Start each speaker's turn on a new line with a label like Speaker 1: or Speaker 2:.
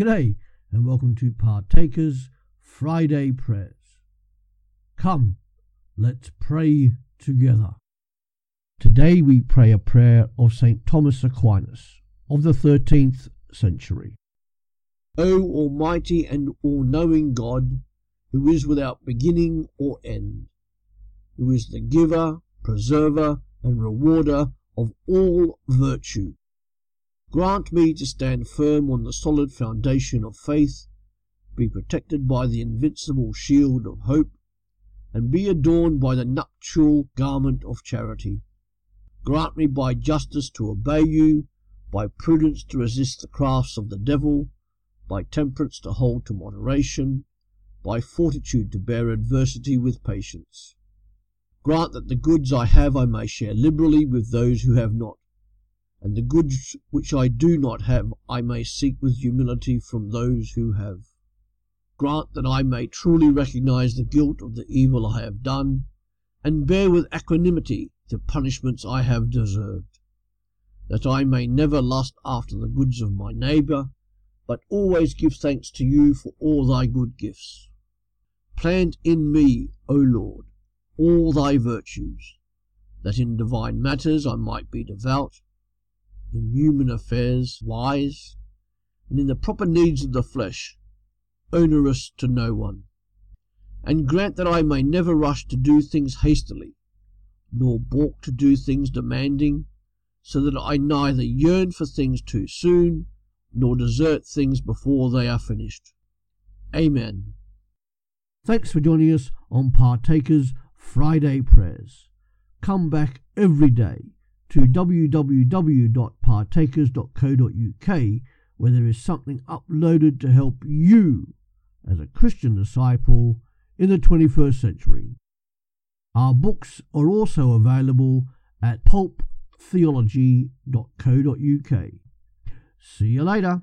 Speaker 1: G'day, and welcome to Partakers Friday Prayers. Come, let's pray together. Today we pray a prayer of St. Thomas Aquinas of the 13th century.
Speaker 2: O Almighty and all knowing God, who is without beginning or end, who is the giver, preserver, and rewarder of all virtue, grant me to stand firm on the solid foundation of faith, be protected by the invincible shield of hope, and be adorned by the nuptial garment of charity. Grant me by justice to obey you, by prudence to resist the crafts of the devil, by temperance to hold to moderation, by fortitude to bear adversity with patience. Grant that the goods I have I may share liberally with those who have not, and the goods which I do not have I may seek with humility from those who have. Grant that I may truly recognize the guilt of the evil I have done, and bear with equanimity the punishments I have deserved, that I may never lust after the goods of my neighbour, but always give thanks to you for all thy good gifts. Plant in me, O Lord, all thy virtues, that in divine matters I might be devout, in human affairs wise, and in the proper needs of the flesh onerous to no one. And grant that I may never rush to do things hastily, nor balk to do things demanding, so that I neither yearn for things too soon, nor desert things before they are finished. Amen.
Speaker 1: Thanks for joining us on Partakers Friday Prayers. Come back every day to www.partakers.co.uk where there is something uploaded to help you as a Christian disciple in the 21st century. Our books are also available at pulptheology.co.uk. See you later.